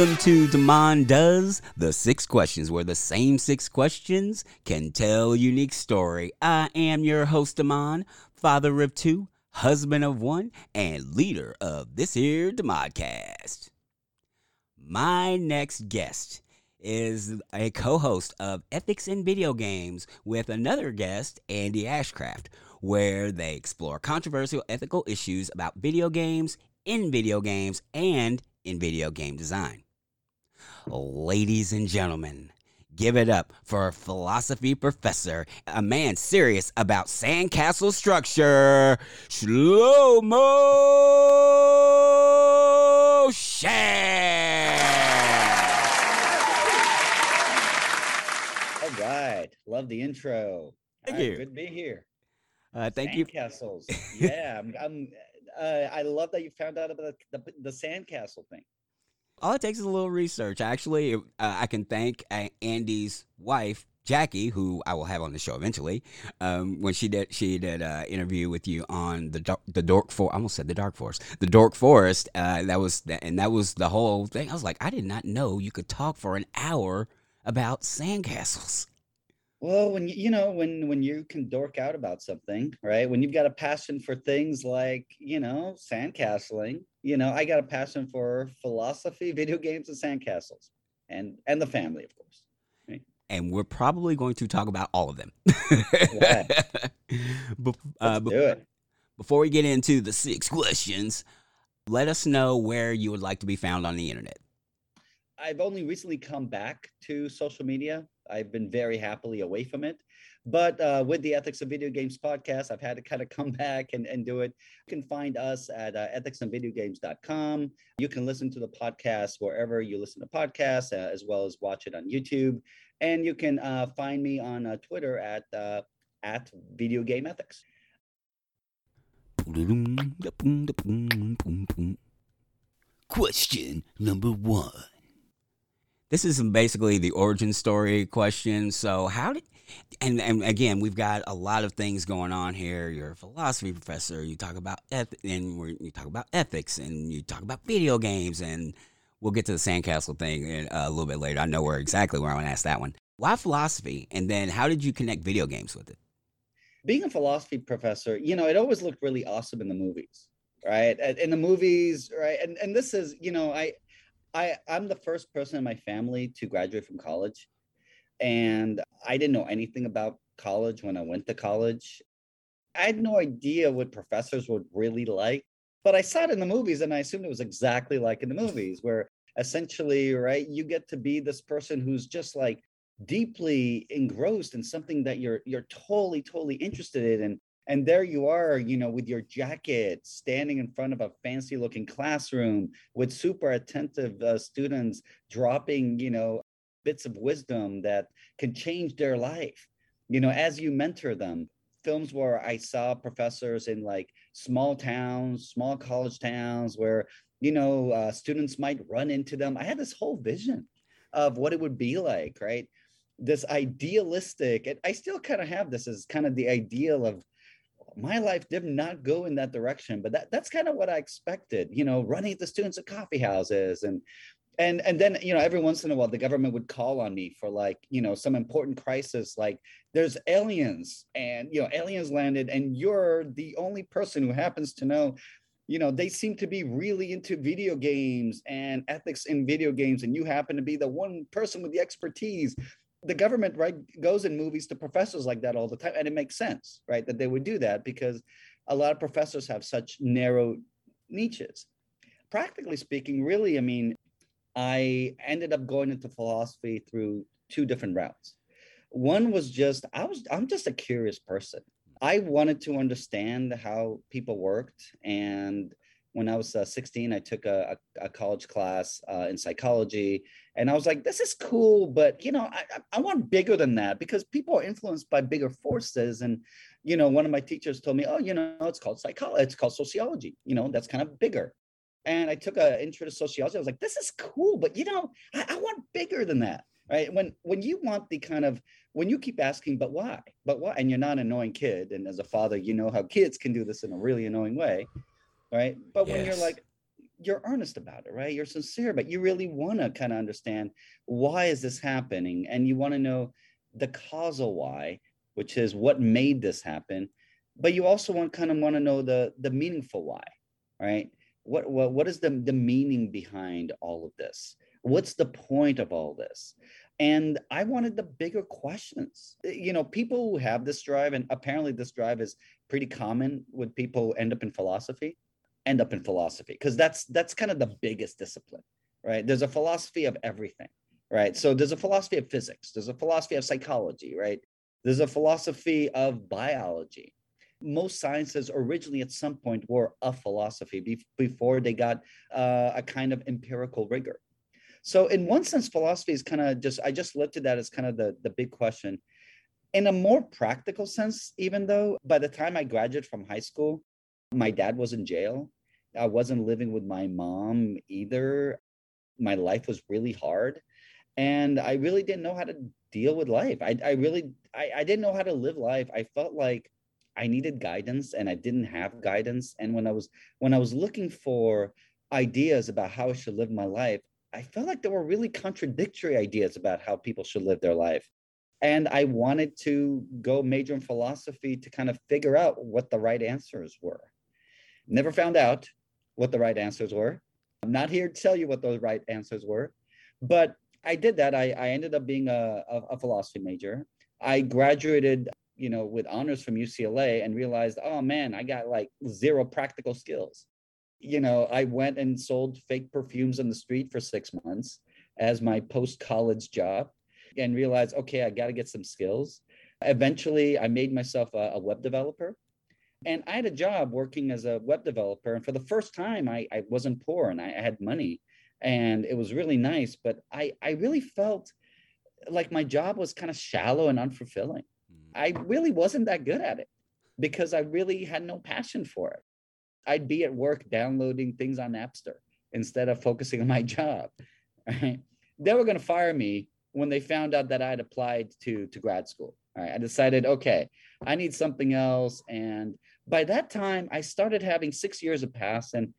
Welcome to Demond Does the Six Questions, where the same six questions can tell unique story. I am your host, Demond, father of two, husband of one, and leader of this here Demodcast. My next guest is a co-host of Ethics in Video Games with another guest, Andy Ashcraft, where they explore controversial ethical issues about video games, in video games, and in video game design. Ladies and gentlemen, give it up for a philosophy professor, a man serious about sandcastle structure, Shlomo Sher. All right. Love the intro. Thank right, you. Good to be here. Uh, thank you. Castles. yeah. I'm, I'm uh, I love that you found out about the, the, the sandcastle thing. All it takes is a little research. Actually, uh, I can thank uh, Andy's wife, Jackie, who I will have on the show eventually. Um, when she did, she did an interview with you on the the Dork For. I almost said the Dark Forest, the Dork Forest. Uh, that was the, and that was the whole thing. I was like, I did not know you could talk for an hour about sandcastles. Well, when you, you know when when you can dork out about something, right? When you've got a passion for things like you know sandcastling, you know I got a passion for philosophy, video games, and sandcastles, and and the family, of course. And we're probably going to talk about all of them. Right. Bef- uh, do it. Before we get into the six questions, let us know where you would like to be found on the internet. I've only recently come back to social media. I've been very happily away from it. But uh, with the Ethics of Video Games podcast, I've had to kind of come back and, and do it. You can find us at uh, ethicsandvideogames.com. You can listen to the podcast wherever you listen to podcasts, uh, as well as watch it on YouTube. And you can uh, find me on uh, Twitter at uh, at Video Game Ethics. Question number one. This is basically the origin story question. So, how did, and, and again, we've got a lot of things going on here. You're a philosophy professor. You talk about eth- and you talk about ethics, and you talk about video games, and we'll get to the sandcastle thing in, uh, a little bit later. I know where exactly where I want to ask that one. Why philosophy? And then, how did you connect video games with it? being a philosophy professor, you know, it always looked really awesome in the movies, right? In the movies, right? And and this is, you know, I I I'm the first person in my family to graduate from college. And I didn't know anything about college when I went to college. I had no idea what professors would really like, but I saw it in the movies and I assumed it was exactly like in the movies where essentially, right, you get to be this person who's just like deeply engrossed in something that you're you're totally totally interested in and and there you are you know with your jacket standing in front of a fancy looking classroom with super attentive uh, students dropping you know bits of wisdom that can change their life. You know as you mentor them films where i saw professors in like small towns small college towns where you know uh, students might run into them. I had this whole vision of what it would be like right? This idealistic and i still kind of have this as kind of the ideal of my life did not go in that direction but that, that's kind of what i expected you know running the students at coffee houses and and and then you know every once in a while the government would call on me for like you know some important crisis like there's aliens and you know aliens landed and you're the only person who happens to know you know they seem to be really into video games and ethics in video games and you happen to be the one person with the expertise the government right goes in movies to professors like that all the time and it makes sense right that they would do that because a lot of professors have such narrow niches. Practically speaking really i mean i ended up going into philosophy through two different routes. One was just i was i'm just a curious person. I wanted to understand how people worked and when I was uh, 16, I took a, a, a college class uh, in psychology, and I was like, "This is cool, but you know, I, I- want bigger than that because people are influenced by bigger forces." And you know, one of my teachers told me, "Oh, you know, it's called psychology. It's called sociology. You know, that's kind of bigger." And I took an intro to sociology. I was like, "This is cool, but you know, I, I want bigger than that." Right? When when you want the kind of when you keep asking, "But why? But why?" and you're not an annoying kid, and as a father, you know how kids can do this in a really annoying way right? But when you're like, you're earnest about it, right? You're sincere, but you really want to kind of understand why is this happening, and you want to know the causal why, which is what made this happen. But you also want kind of want to know the the meaningful why, right? What what what is the the meaning behind all of this? What's the point of all this? And I wanted the bigger questions. Eh, you know, people who have this drive, and apparently this drive is pretty common with people who end up in philosophy end up in philosophy because that's that's kind of the biggest discipline right? There's a philosophy of everything right? So there's a philosophy of physics there's a philosophy of psychology right? There's a philosophy of biology. Most sciences originally at some point were a philosophy be- before they got uh, a kind of empirical rigor. So in one sense philosophy is kind of just i just looked at that as kind of the, the big question. In a more practical sense even though by the time i graduated from high school my dad was in jail. I wasn't living with my mom either. My life was really hard. And I really didn't know how to deal with life. I, I really I, I didn't know how to live life. I felt like I needed guidance and I didn't have guidance. And when I was when I was looking for ideas about how I should live my life, I felt like there were really contradictory ideas about how people should live their life. And I wanted to go major in philosophy to kind of figure out what the right answers were. Never found out what the right answers were. I'm not here to tell you what those right answers were, but I did that. I, I ended up being a, a, a philosophy major. I graduated, you know, with honors from UCLA and realized, oh man, I got like zero practical skills. You know, I went and sold fake perfumes on the street for six months as my post college job and realized, okay, I got to get some skills. Eventually, I made myself a, a web developer and I had a job working as a web developer. And for the first time, I, I wasn't poor and I, I had money and it was really nice. But I, I really felt like my job was kind of shallow and unfulfilling. Mm. I really wasn't that good at it because I really had no passion for it. I'd be at work downloading things on Napster instead of focusing on my job. Right? They were going to fire me when they found out that I'd applied to to grad school. All right, I decided, okay, I need something else, and by that time, I started having six years have passed and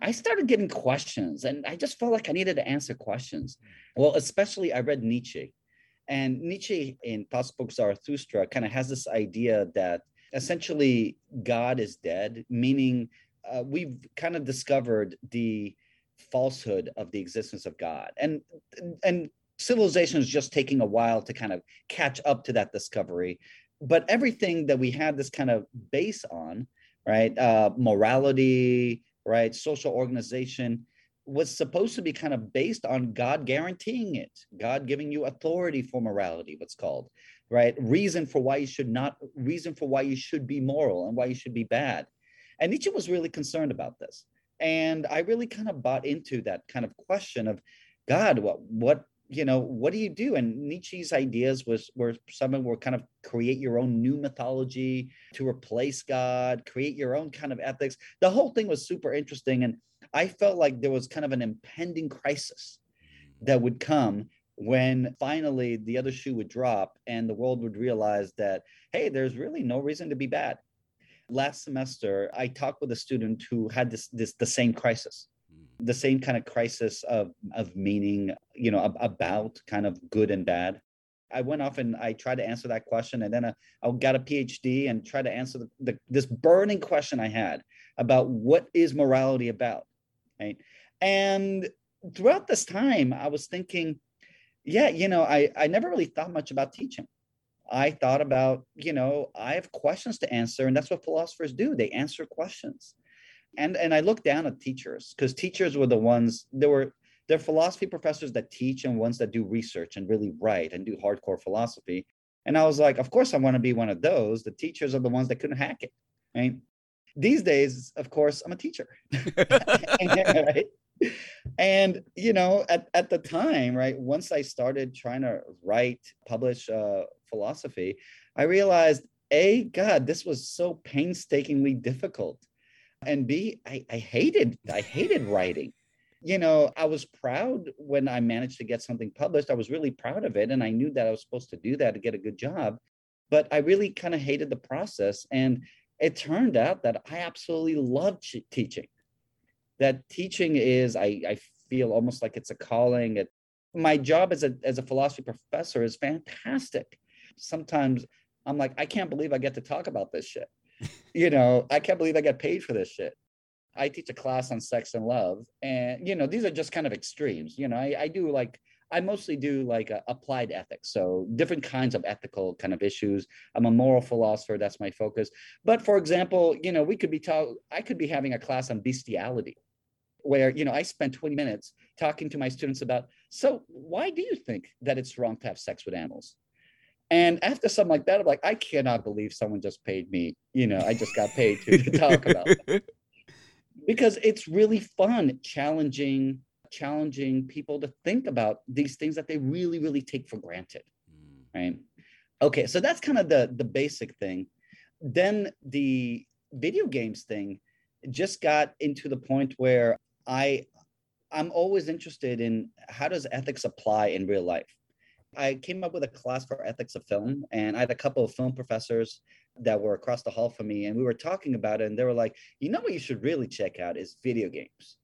I started getting questions and I just felt like I needed to answer questions. Well, especially I read Nietzsche. And Nietzsche in Thus Spoke Zarathustra kind of has this idea that essentially God is dead, meaning uh, we've kind of discovered the falsehood of the existence of God. And and civilization is just taking a while to kind of catch up to that discovery but everything that we had this kind of base on, right? Uh, morality, right? Social organization was supposed to be kind of based on God guaranteeing it, God giving you authority for morality, what's called, right? Reason for why you should not, reason for why you should be moral and why you should be bad. And Nietzsche was really concerned about this. And I really kind of bought into that kind of question of God, what what you know, what do you do? And Nietzsche's ideas was were some were kind of create your own new mythology to replace God, create your own kind of ethics. The whole thing was super interesting. And I felt like there was kind of an impending crisis mm. that would come when finally the other shoe would drop and the world would realize that, hey, there's really no reason to be bad. Last semester, I talked with a student who had this, this the same crisis the same kind of crisis of of meaning you know about kind of good and bad. I went off and i tried to answer that question and then I, I got a phd and tried to answer the, the, this burning question i had about what is morality about right? And throughout this time i was thinking yeah you know i i never really thought much about teaching. I thought about you know i have questions to answer and that's what philosophers do. They answer questions and and I look down at teachers because teachers were the ones there were there are philosophy professors that teach and ones that do research and really write and do hardcore philosophy. And I was like, of course, I want to be one of those. The teachers are the ones that couldn't hack it. Right. These days, of course, I'm a teacher. right. And you know, at, at the time, right, once I started trying to write, publish uh, philosophy, I realized, A, God, this was so painstakingly difficult and b I, I hated i hated writing you know i was proud when i managed to get something published i was really proud of it and i knew that i was supposed to do that to get a good job but i really kind of hated the process and it turned out that i absolutely loved teaching that teaching is I, I feel almost like it's a calling. It, my job as a as a philosophy professor is fantastic. Sometimes I'm like, I can't believe I get to talk about this shit. you know, I can't believe I got paid for this shit. I teach a class on sex and love, and you know, these are just kind of extremes. You know, I, I do like I mostly do like uh, applied ethics, so different kinds of ethical kind of issues. I'm a moral philosopher; that's my focus. But for example, you know, we could be talk. I could be having a class on bestiality, where you know I spent 20 minutes talking to my students about. So why do you think that it's wrong to have sex with animals? And after something like that, I'm like, I cannot believe someone just paid me. You know, I just got paid to, to talk about that. because it's really fun challenging challenging people to think about these things that they really really take for granted mm. right okay so that's kind of the the basic thing then the video games thing just got into the point where i i'm always interested in how does ethics apply in real life i came up with a class for ethics of film and i had a couple of film professors that were across the hall from me and we were talking about it and they were like you know what you should really check out is video games.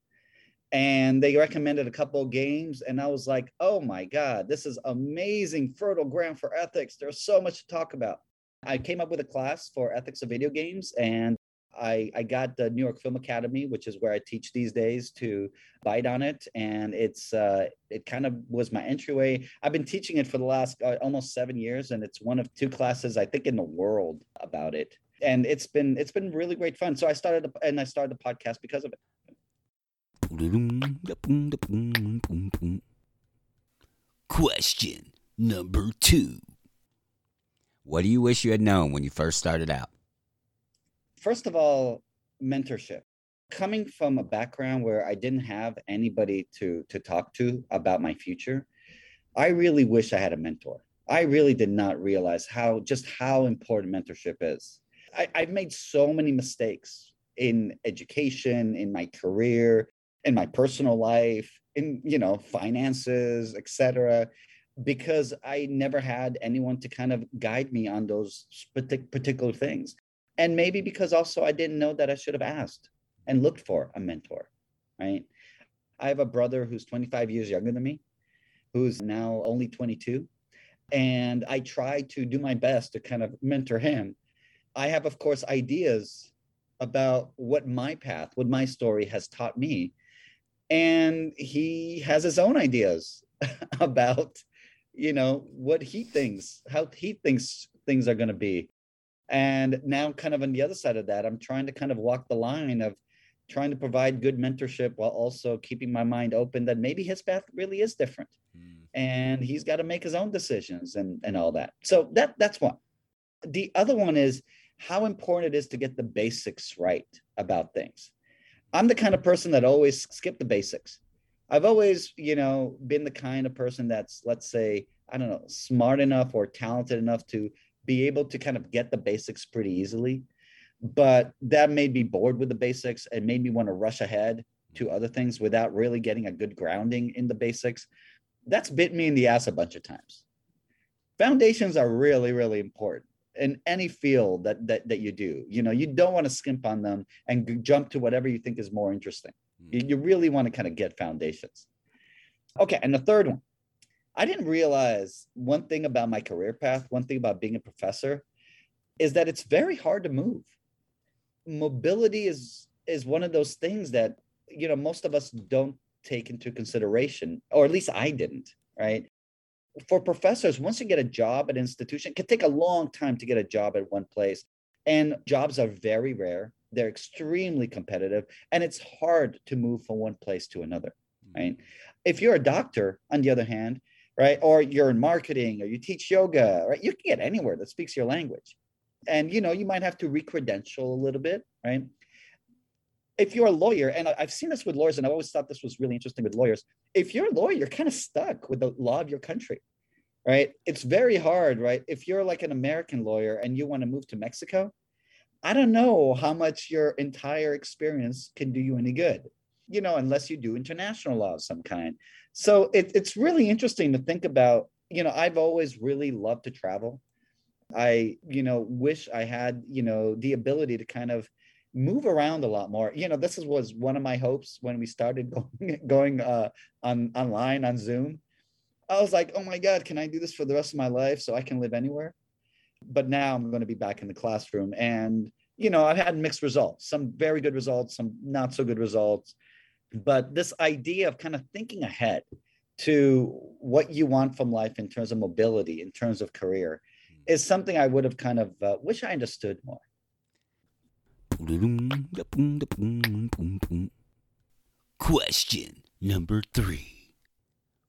And they recommended a couple of games and i was like oh my god this is amazing fertile ground for ethics. There's so much to talk about. I came up with a class for ethics of video games and I, I got the New York Film Academy, which is where I teach these days, to bite on it, and it's uh, it kind of was my entryway. I've been teaching it for the last uh, almost seven years, and it's one of two classes I think in the world about it, and it's been it's been really great fun. So I started and I started the podcast because of it. Question number two. What do you wish you had known when you first started out? First of all, mentorship. Coming from a background where I didn't have anybody to, to talk to about my future, I really wish I had a mentor. I really did not realize how just how important mentorship is. I, I've made so many mistakes in education, in my career, in my personal life, in you know finances, etc. Because I never had anyone to kind of guide me on those particular things, and maybe because also I didn't know that I should have asked and looked for a mentor, right? I have a brother who's 25 years younger than me, who's now only 22. And I try to do my best to kind of mentor him. I have, of course, ideas about what my path, what my story has taught me and he has his own ideas about you know what he thinks how he thinks things are going to be and now kind of on the other side of that i'm trying to kind of walk the line of trying to provide good mentorship while also keeping my mind open that maybe his path really is different mm. and he's got to make his own decisions and and all that so that that's one the other one is how important it is to get the basics right about things I'm the kind of person that always skip the basics. I've always, you know, been the kind of person that's, let's say, I don't know, smart enough or talented enough to be able to kind of get the basics pretty easily. But that made me bored with the basics and made me want to rush ahead to other things without really getting a good grounding in the basics. That's bit me in the ass a bunch of times. Foundations are really, really important in any field that that that you do you know you don't want to skimp on them and jump to whatever you think is more interesting you, mm. you really want to kind of get foundations okay and the third one i didn't realize one thing about my career path one thing about being a professor is that it's very hard to move mobility is is one of those things that you know most of us don't take into consideration or at least i didn't right for professors, once you get a job at an institution, it can take a long time to get a job at one place. And jobs are very rare. They're extremely competitive, and it's hard to move from one place to another. Mm-hmm. Right. If you're a doctor, on the other hand, right, or you're in marketing or you teach yoga, right, you can get anywhere that speaks your language. And you know, you might have to recredential a little bit, right? if you're a lawyer, and I've seen this with lawyers, and I always thought this was really interesting with lawyers. If you're a lawyer, you're kind of stuck with the law of your country, right? It's very hard, right? If you're like an American lawyer and you want to move to Mexico, I don't know how much your entire experience can do you any good, you know, unless you do international law of some kind. So it, it's really interesting to think about. You know, I've always really loved to travel. I, you know, wish I had, you know, the ability to kind of move around a lot more. You know, this is, was one of my hopes when we started going, going uh, on online on Zoom. I was like, oh my God, can I do this for the rest of my life so I can live anywhere? But now I'm going to be back in the classroom. And, you know, I've had mixed results, some very good results, some not so good results. But this idea of kind of thinking ahead to what you want from life in terms of mobility, in terms of career, is something I would have kind of uh, wish I understood more. Question number three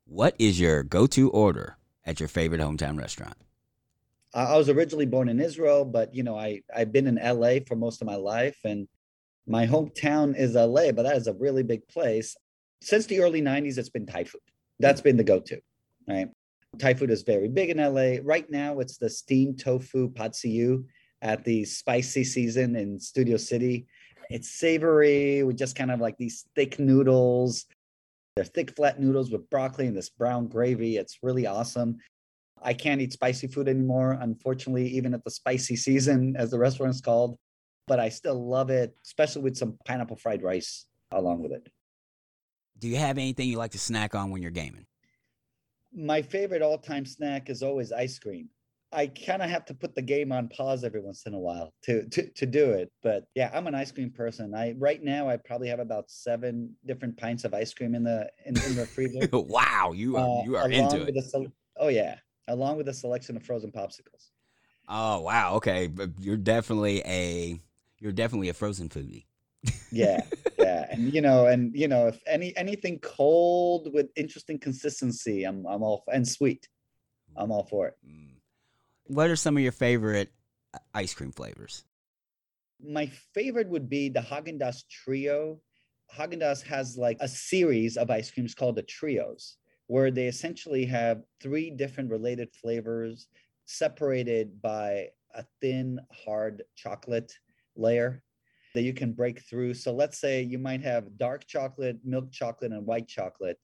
What is your go to order at your favorite hometown restaurant? I was originally born in Israel, but you know, I I've been in LA for most of my life, and my hometown is LA, but that is a really big place. Since the early '90s, it's been Thai food. That's been the go-to, right? Thai food is very big in LA. Right now, it's the steamed tofu pad see ew at the spicy season in Studio City. It's savory with just kind of like these thick noodles. They're thick, flat noodles with broccoli and this brown gravy. It's really awesome. I can't eat spicy food anymore, unfortunately, even at the spicy season, as the restaurant's called. But I still love it, especially with some pineapple fried rice along with it. Do you have anything you like to snack on when you're gaming? My favorite all time snack is always ice cream. I kind of have to put the game on pause every once in a while to, to to do it. But yeah, I'm an ice cream person. I right now I probably have about seven different pints of ice cream in the in, in the freezer. wow, you are uh, you are into it. A, oh yeah, along with a selection of frozen popsicles. Oh wow, okay, but you're definitely a you're definitely a frozen foodie. yeah, yeah, and you know, and you know, if any anything cold with interesting consistency, I'm I'm all and sweet, I'm all for it. Mm. What are some of your favorite uh, ice cream flavors? My favorite would be the Haagen Dazs Trio. Haagen Dazs has like a series of ice creams called the Trios, where they essentially have three different related flavors separated by a thin, hard chocolate layer that you can break through. So let's say you might have dark chocolate, milk chocolate, and white chocolate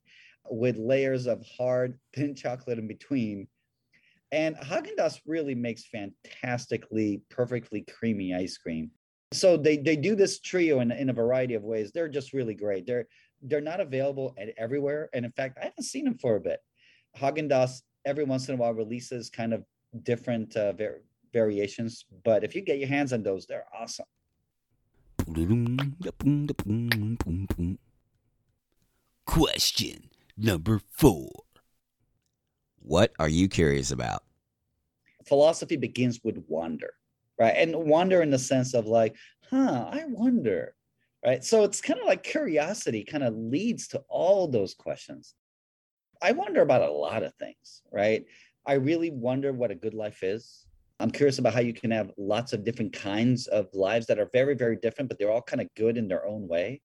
with layers of hard, thin chocolate in between and Haagen Dazs really makes fantastically, perfectly creamy ice cream. So they they do this trio in, in a variety of ways. They're just really great. They're they're not available at everywhere, and in fact, I haven't seen them for a bit. Haagen Dazs every once in a while releases kind of different uh, variations, but if you get your hands on those, they're awesome. Question number four. What are you curious about? Philosophy begins with wonder, right? And wonder in the sense of like, huh, I wonder, right? So it's kind of like curiosity kind of leads to all those questions. I wonder about a lot of things, right? I really wonder what a good life is. I'm curious about how you can have lots of different kinds of lives that are very, very different, but they're all kind of good in their own way.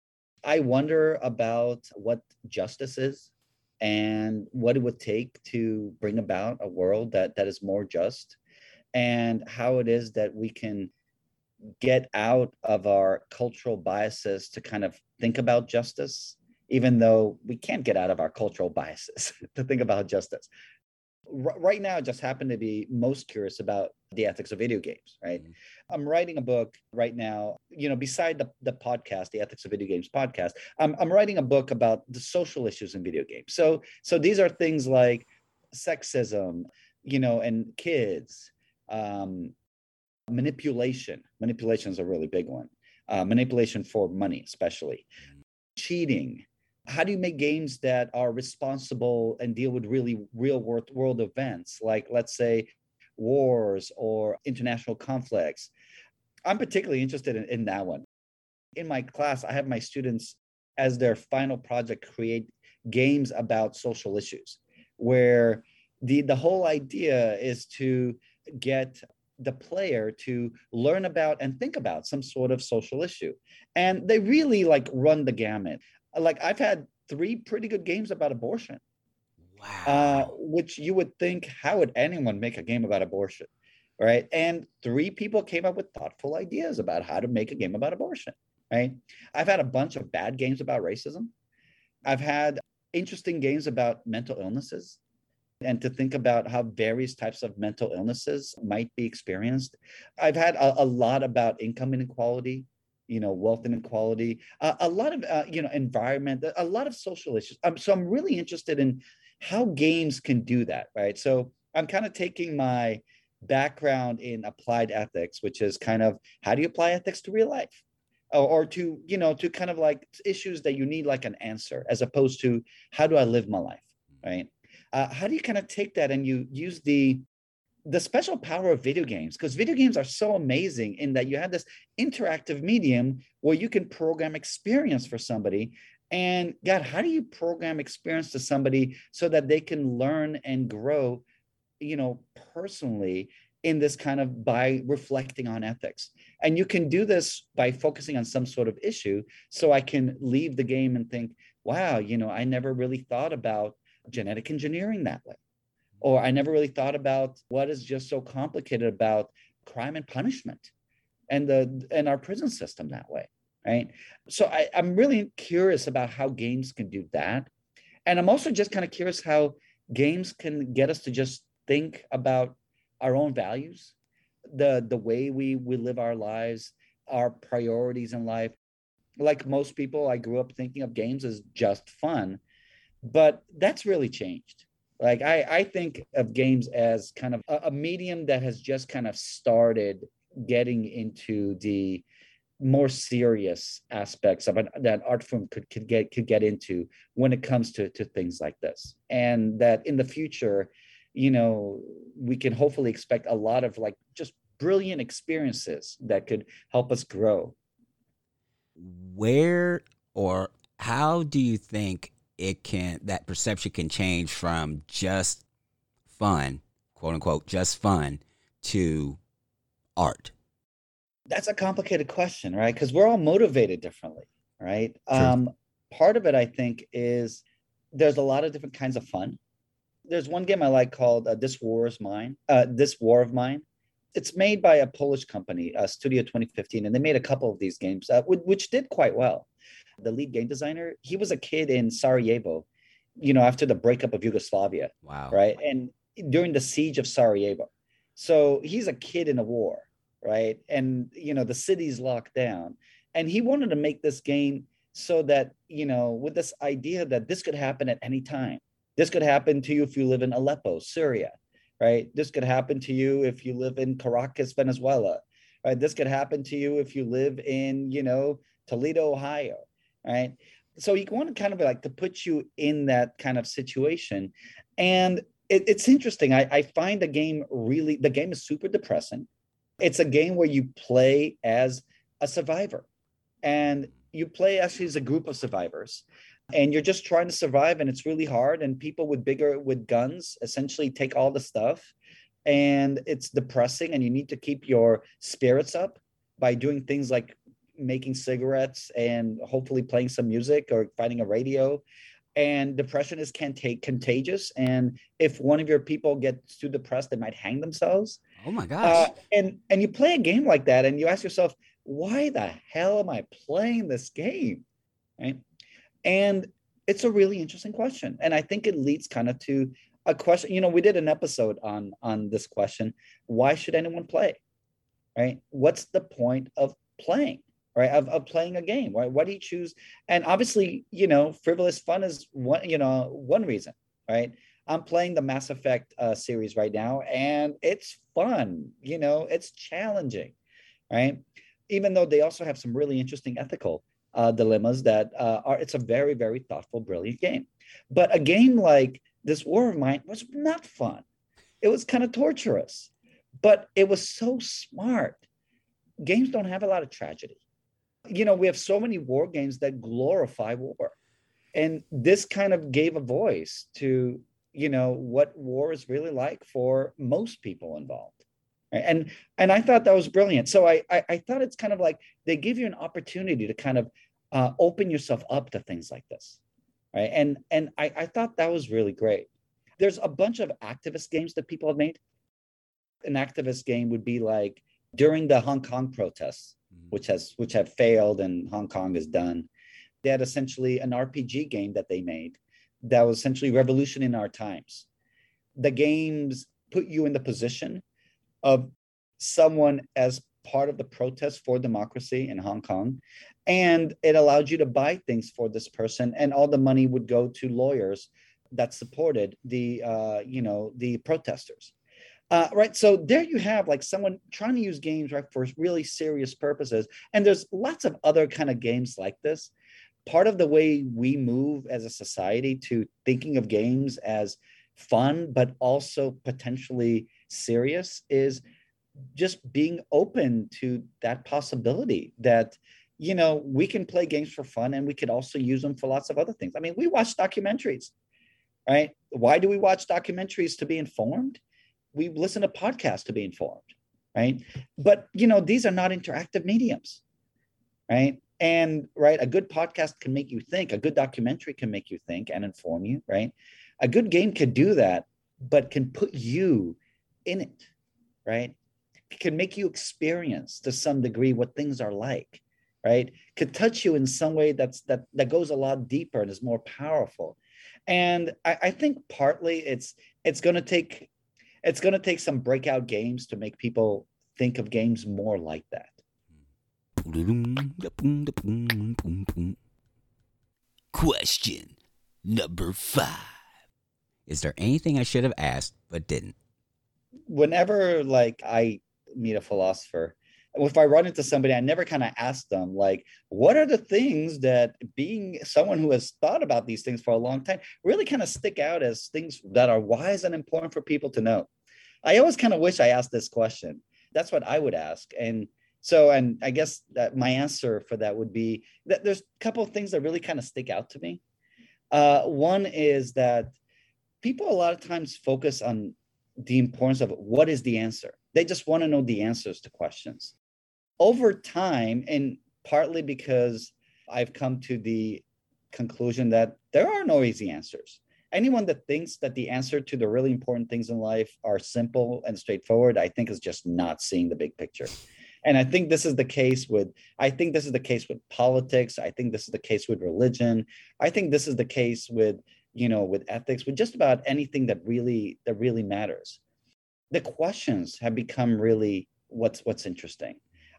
I wonder about what justice is and what it would take to bring about a world that that is more just and how it is that we can get out of our cultural biases to kind of think about justice even though we can't get out of our cultural biases to think about justice R- right now, I just happen to be most curious about the ethics of video games, right? Mm-hmm. I'm writing a book right now, you know, beside the, the podcast, the ethics of video games podcast, I'm, I'm writing a book about the social issues in video games. So, so these are things like sexism, you know, and kids, um, manipulation. Manipulation is a really big one. Uh, manipulation for money, especially mm-hmm. cheating, how do you make games that are responsible and deal with really real world world events like let's say wars or international conflicts. I'm particularly interested in, in that one. In my class i have my students as their final project create games about social issues where the the whole idea is to get the player to learn about and think about some sort of social issue. And they really like run the gamut. Like I've had three pretty good games about abortion. Uh, wow. Uh, which you would think, how would anyone make a game about abortion? Right. And three people came up with thoughtful ideas about how to make a game about abortion. Right. I've had a bunch of bad games about racism. I've had interesting games about mental illnesses and to think about how various types of mental illnesses might be experienced. I've had a, a lot about income inequality you know, wealth inequality, uh, a lot of uh, you know, environment, a lot of social issues. Um, so I'm really interested in how games can do that, right? So I'm kind of taking my background in applied ethics, which is kind of how do you apply ethics to real life? Or, or to, you know, to kind of like issues that you need like an answer as opposed to how do I live my life, right? Uh, how do you kind of take that and you use the the special power of video games because video games are so amazing in that you have this interactive medium where you can program experience for somebody and god how do you program experience to somebody so that they can learn and grow you know personally in this kind of by reflecting on ethics and you can do this by focusing on some sort of issue so i can leave the game and think wow you know i never really thought about genetic engineering that way or I never really thought about what is just so complicated about crime and punishment and the and our prison system that way. Right. So I, I'm really curious about how games can do that. And I'm also just kind of curious how games can get us to just think about our own values, the the way we we live our lives, our priorities in life. Like most people, I grew up thinking of games as just fun, but that's really changed like I, I think of games as kind of a, a medium that has just kind of started getting into the more serious aspects of an, that art form could, could get could get into when it comes to to things like this and that in the future you know we can hopefully expect a lot of like just brilliant experiences that could help us grow where or how do you think it can that perception can change from just fun, quote unquote, just fun to art? That's a complicated question, right? Because we're all motivated differently, right? Um, part of it, I think, is there's a lot of different kinds of fun. There's one game I like called uh, This War is Mine. Uh, this War of Mine. It's made by a Polish company, uh, Studio 2015, and they made a couple of these games, uh, which did quite well the lead game designer, he was a kid in Sarajevo, you know, after the breakup of Yugoslavia. Wow. Right. And during the siege of Sarajevo. So he's a kid in a war, right? And, you know, the city's locked down. And he wanted to make this game so that, you know, with this idea that this could happen at any time. This could happen to you if you live in Aleppo, Syria, right? This could happen to you if you live in Caracas, Venezuela, right? This could happen to you if you live in, you know, Toledo, Ohio, right? So you want to kind of like to put you in that kind of situation. And it, it's interesting. I, I find the game really, the game is super depressing. It's a game where you play as a survivor. And you play actually as a group of survivors. And you're just trying to survive and it's really hard. And people with bigger with guns essentially take all the stuff. And it's depressing and you need to keep your spirits up by doing things like making cigarettes and hopefully playing some music or finding a radio. And depression is can take contagious. And if one of your people gets too depressed they might hang themselves oh my uh, gosh. uh, and and you play a game like that and you ask yourself why the hell am i playing this game? Right? And it's a really interesting question. And i think it leads kind of to a question you know we did an episode on on this question why should anyone play? Right? What's the point of playing? Right? Of, of playing a game right? Why do you choose? And obviously you know frivolous fun is one you know one reason right i'm playing the mass effect uh, series right now and it's fun you know it's challenging right? Even though they also have some really interesting ethical uh, dilemmas that uh, are it's a very very thoughtful brilliant game. But a game like this war of mine was not fun. It was kind of torturous but it was so smart. Games don't have a lot of tragedy. You know, we have so many war games that glorify war. And this kind of gave a voice to, you know, what war is really like for most people involved. And and I thought that was brilliant. So I, I, I thought it's kind of like they give you an opportunity to kind of uh, open yourself up to things like this. Right. And and I, I thought that was really great. There's a bunch of activist games that people have made. An activist game would be like during the Hong Kong protests, mm-hmm. which has which have failed and Hong Kong is done. They had essentially an RPG game that they made that was essentially revolution in our times. The games put you in the position of someone as part of the protest for democracy in Hong Kong. And it allowed you to buy things for this person, and all the money would go to lawyers that supported the uh, you know the protesters. Uh, right. So there you have like someone trying to use games right for really serious purposes. And there's lots of other kind of games like this. Part of the way we move as a society to thinking of games as fun, but also potentially serious is just being open to that possibility that you know we can play games for fun and we could also use them for lots of other things. I mean we watch documentaries right? Why do we watch documentaries to be informed? We listen to podcasts to be informed right? But you know these are not interactive mediums right and right a good podcast can make you think a good documentary can make you think and inform you right? A good game can do that but can put you in it right? It can make you experience to some degree what things are like right? Could touch you in some way that's that that goes a lot deeper and is more powerful. And i, I think partly it's it's going to take it's going to take some breakout games to make people think of games more like that. Question number five. Is there anything I should have asked but didn't? Whenever like I meet a philosopher, if I run into somebody, I never kind of ask them, like, what are the things that being someone who has thought about these things for a long time really kind of stick out as things that are wise and important for people to know? I always kind of wish I asked this question. That's what I would ask. And so, and I guess that my answer for that would be that there's a couple of things that really kind of stick out to me. Uh, one is that people a lot of times focus on the importance of what is the answer. They just want to know the answers to questions over time, and partly because I've come to the conclusion that there are no easy answers. Anyone that thinks that the answer to the really important things in life are simple and straightforward, I think is just not seeing the big picture. And I think this is the case with I think this is the case with politics. I think this is the case with religion. I think this is the case with, you know, with ethics, with just about anything that really that really matters. The questions have become really what's what's interesting.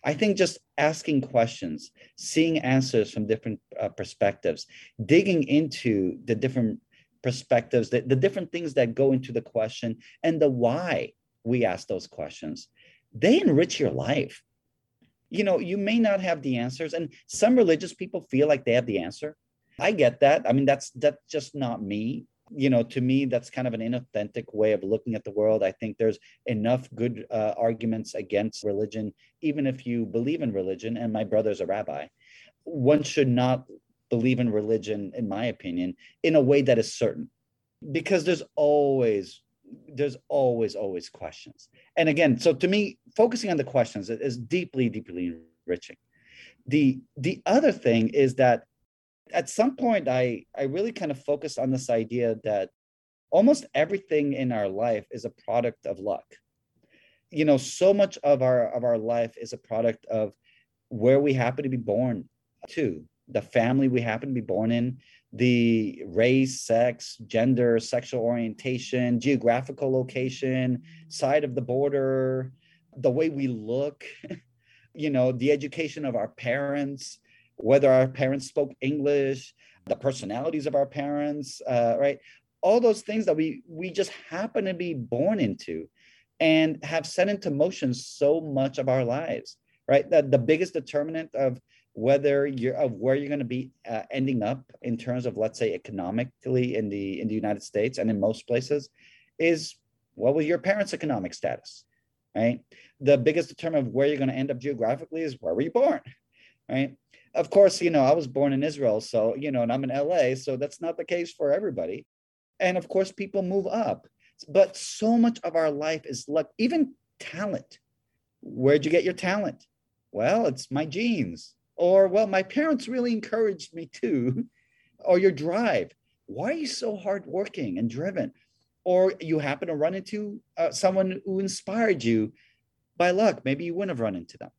I think just asking questions, seeing answers from different uh, perspectives, digging into the different perspectives, the, the different things that go into the question, and the why we ask those questions, they enrich your life. You know, you may not have the answers, and some religious people feel like they have the answer. I get that. I mean, that's that's just not me you know, to me, that's kind of an inauthentic way of looking at the world. I think there's enough good uh, arguments against religion, even if you believe in religion. And my brother's a rabbi. One should not believe in religion, in my opinion, in a way that is certain, because there's always there's always always questions. And again so to me focusing on the questions is deeply deeply enriching. The the other thing is that at some point i i really kind of focused on this idea that almost everything in our life is a product of luck. You know so much of our of our life is a product of where we happen to be born to the family we happen to be born in the race sex gender sexual orientation geographical location side of the border the way we look you know the education of our parents whether our parents spoke English, the personalities of our parents, uh, right? All those things that we we just happen to be born into and have set into motion so much of our lives, right? That the biggest determinant of whether you're of where you're going to be uh, ending up in terms of let's say economically in the in the United States and in most places is what was your parents' economic status, right? The biggest determinant of where you're going to end up geographically is where were you born, right? of course, you know, I was born in Israel, so, you know, and I'm in LA, so that's not the case for everybody. And of course, people move up. But so much of our life is luck, even talent. Where'd you get your talent? Well, it's my genes. Or, well, my parents really encouraged me to. or your drive. Why are you so hardworking and driven? Or you happen to run into uh, someone who inspired you by luck. Maybe you wouldn't have run into them.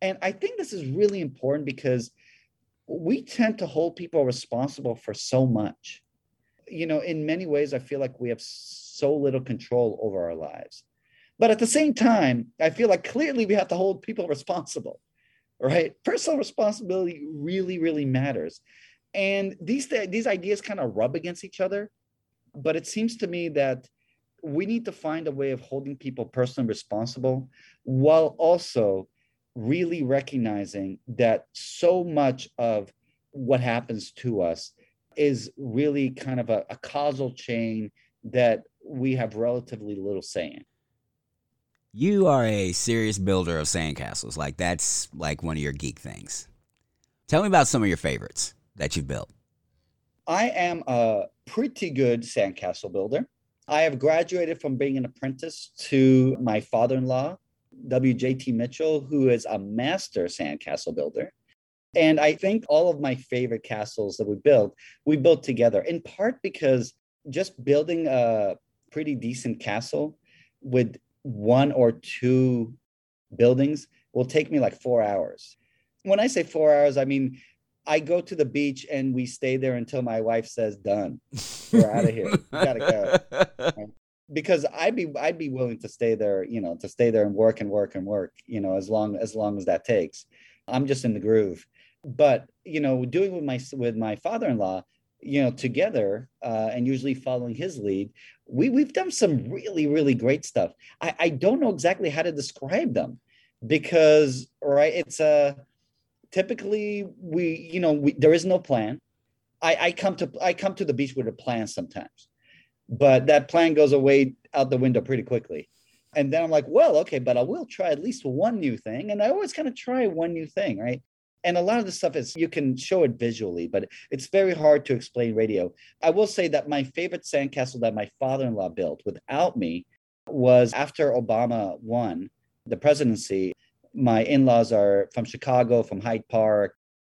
And I think this is really important because we tend to hold people responsible for so much. You know, in many ways, I feel like we have so little control over our lives. But at the same time, I feel like clearly we have to hold people responsible, right? Personal responsibility really, really matters. And these, these ideas kind of rub against each other. But it seems to me that we need to find a way of holding people personally responsible while also really recognizing that so much of what happens to us is really kind of a, a causal chain that we have relatively little say in. You are a serious builder of sandcastles. Like that's like one of your geek things. Tell me about some of your favorites that you've built. I am a pretty good sandcastle builder. I have graduated from being an apprentice to my father-in-law, WJT Mitchell, who is a master sandcastle builder. And I think all of my favorite castles that we built, we built together, in part because just building a pretty decent castle with one or two buildings will take me like four hours. When I say four hours, I mean, I go to the beach and we stay there until my wife says, done. We're out of here. We gotta go. Because I'd be I'd be willing to stay there, you know, to stay there and work and work and work, you know, as long as long as that takes. I'm just in the groove but you know doing with my with my father-in-law you know together uh, and usually following his lead we we've done some really really great stuff. I i don't know exactly how to describe them because right it's a uh, typically we you know we, there is no plan. I i come to i come to the beach with a plan sometimes but that plan goes away out the window pretty quickly. And then i'm like well okay but i will try at least one new thing. And i always kind of try one new thing right and a lot of the stuff is you can show it visually but it's very hard to explain radio. I will say that my favorite sandcastle that my father-in-law built without me was after obama won the presidency my in-laws are from chicago from hyde park.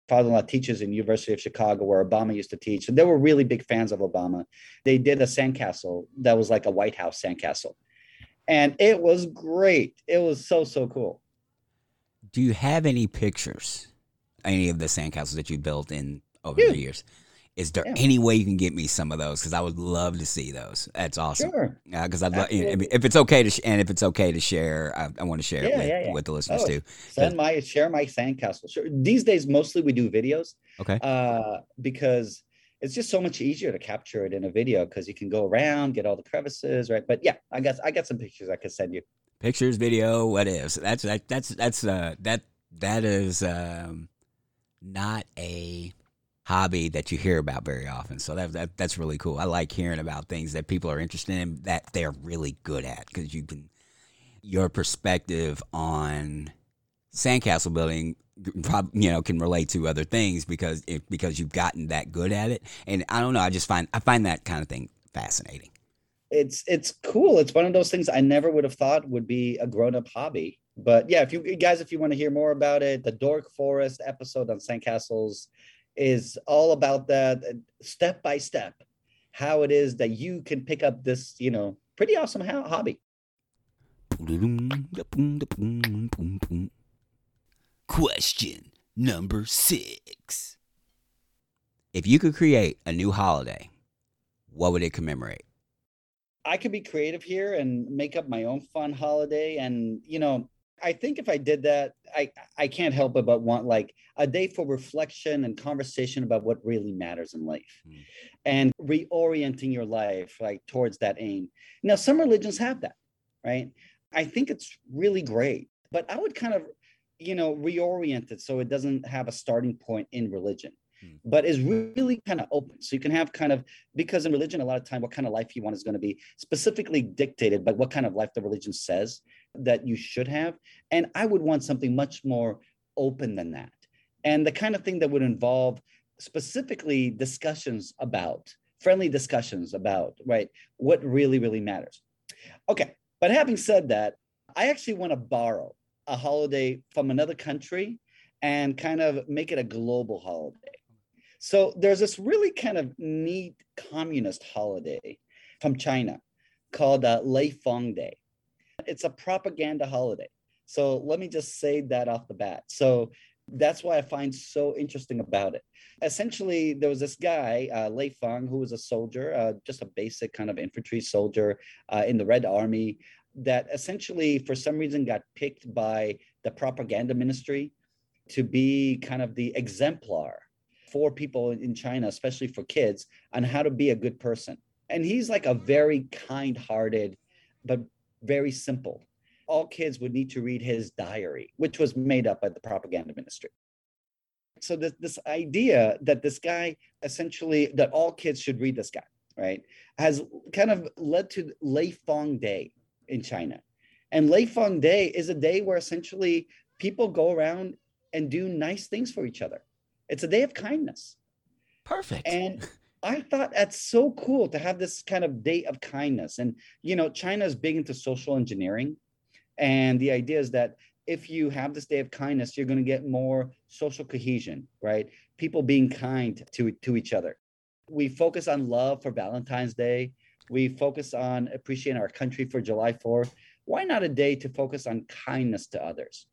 Father-in-law teaches in university of chicago where obama used to teach and they were really big fans of obama. They did a sandcastle that was like a white house sandcastle. And it was great. It was so so cool. Do you have any pictures any of the sandcastles that you built in over yeah. the years. Is there yeah. any way you can get me some of those? Because I would love to see those. That's awesome. Sure. Because uh, I'd love, if it's okay to sh- and if it's okay to share, I, I want to share yeah, it with, with, the listeners oh, too. Send my share my sandcastle. Sure. These days, mostly we do videos. Okay. Uh, because it's just so much easier to capture it in a video because you can go around, get all the crevices, right? But yeah, I guess I got some pictures I could send you. Pictures, video, what is? That's that, that's that's uh that that is um not a hobby that you hear about very often. So that, that that's really cool. I like hearing about things that people are interested in that they're really good at because you can your perspective on sandcastle building you know can relate to other things because because you've gotten that good at it and i don't know i just find i find that kind of thing fascinating it's it's cool it's one of those things i never would have thought would be a grown-up hobby but yeah, if you guys, if you want to hear more about it, the Dork Forest episode on Sandcastles is all about that step by step, how it is that you can pick up this, you know, pretty awesome hobby. Question number six. If you could create a new holiday, what would it commemorate? I could be creative here and make up my own fun holiday. And, you know, I think if I did that, I I can't help it but want like a day for reflection and conversation about what really matters in life, mm. and reorienting your life like towards that aim. Now, some religions have that, right? I think it's really great, but I would kind of, you know, reorient it so it doesn't have a starting point in religion. Hmm. but is really kind of open. So you can have kind of because in religion, a lot of time, what kind of life you want is going to be specifically dictated by what kind of life the religion says that you should have. And I would want something much more open than that, and the kind of thing that would involve specifically discussions about friendly discussions about right what really really matters. Okay, but having said that, I actually want to borrow a holiday from another country and kind of make it a global holiday. So there's this really kind of neat communist holiday from China called uh, Lei Feng Day. It's a propaganda holiday. So let me just say that off the bat. So that's why I find so interesting about it. Essentially, there was this guy, uh, Lei Feng, who was a soldier, uh, just a basic kind of infantry soldier uh, in the Red Army. that essentially, for some reason, got picked by the propaganda ministry to be kind of the exemplar for people in China, especially for kids, on how to be a good person. And he's like a very kind hearted, but very simple. All kids would need to read his diary, which was made up by the propaganda ministry. So, this, this idea that this guy essentially, that all kids should read this guy, right, has kind of led to Lei Feng Day in China. And Lei Feng Day is a day where essentially people go around and do nice things for each other. It's a day of kindness. Perfect. And I thought that's so cool to have this kind of day of kindness. And, you know, China is big into social engineering. And the idea is that if you have this day of kindness, you're going to get more social cohesion, right? People being kind to, to each other. We focus on love for Valentine's Day. We focus on appreciating our country for July 4th. Why not a day to focus on kindness to others?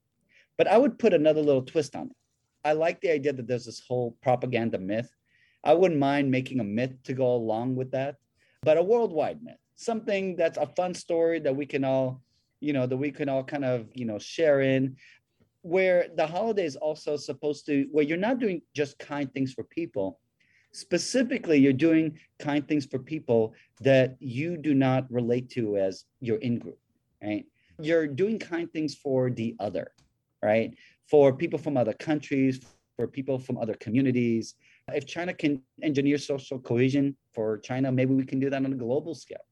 But I would put another little twist on it. I like the idea that there's this whole propaganda myth. I wouldn't mind making a myth to go along with that, but a worldwide myth, something that's a fun story that we can all, you know, that we can all kind of, you know, share in where the holiday is also supposed to where you're not doing just kind things for people. Specifically you're doing kind things for people that you do not relate to as your in group right? You're doing kind things for the other right for people from other countries for people from other communities. If china can engineer social cohesion for china maybe we can do that on a global scale.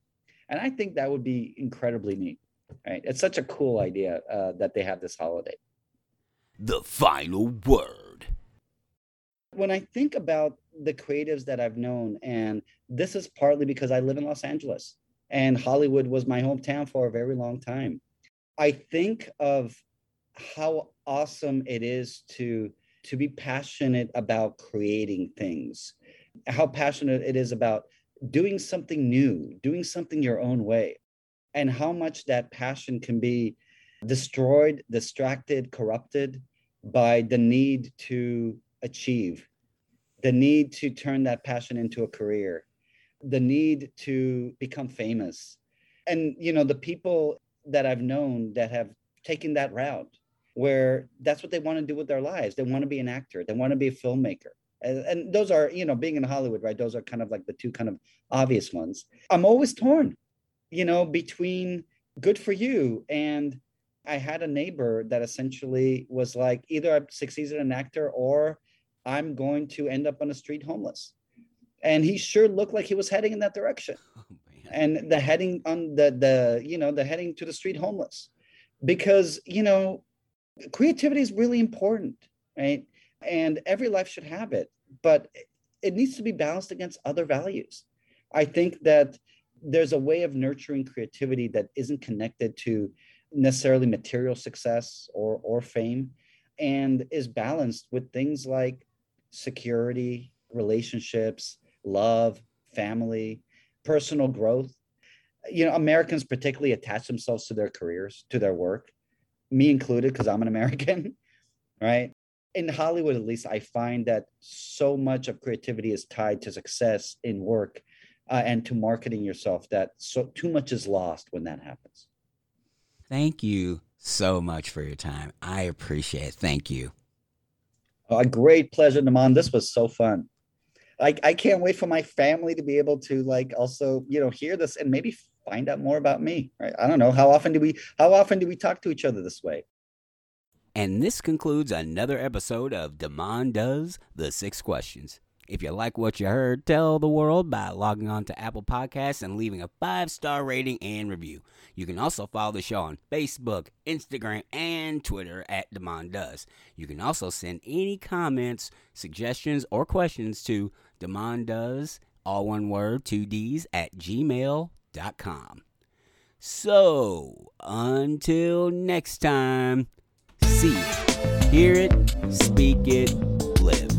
And i think that would be incredibly neat right? It's such a cool idea uh, that they have this holiday. The final word. When i think about the creatives that I've known, and this is partly because I live in Los Angeles and Hollywood was my hometown for a very long time. I think of how awesome it is to to be passionate about creating things, how passionate it is about doing something new, doing something your own way, and how much that passion can be destroyed, distracted, corrupted by the need to achieve the need to turn that passion into a career, the need to become famous. And, you know, the people that I've known that have taken that route where that's what they want to do with their lives. They want to be an actor, they want to be a filmmaker. And, and those are, you know, being in Hollywood, right? Those are kind of like the two kind of obvious ones. I'm always torn, you know, between good for you and I had a neighbor that essentially was like either I succeeded as an actor or I'm going to end up on the street homeless. And he sure looked like he was heading in that direction. Oh, and the heading on the the you know the heading to the street homeless because you know creativity is really important right and every life should have it but it needs to be balanced against other values i think that there's a way of nurturing creativity that isn't connected to necessarily material success or or fame and is balanced with things like security, relationships, love, family, personal growth. You know, Americans particularly attach themselves to their careers, to their work, me included, because I'm an American, right? In Hollywood, at least, I find that so much of creativity is tied to success in work uh, and to marketing yourself that so too much is lost when that happens. Thank you so much for your time. I appreciate it. Thank you. A great pleasure, Naman. This was so fun. I, I can't wait for my family to be able to like also, you know, hear this and maybe find out more about me. Right. I don't know. How often do we how often do we talk to each other this way? And this concludes another episode of Demond Does the Six Questions. If you like what you heard, tell the world by logging on to Apple Podcasts and leaving a five star rating and review. You can also follow the show on Facebook, Instagram, and Twitter at Demond Does. You can also send any comments, suggestions, or questions to Demond Does, all one word, two D's, at So, until next time, see it, hear it, speak it, live.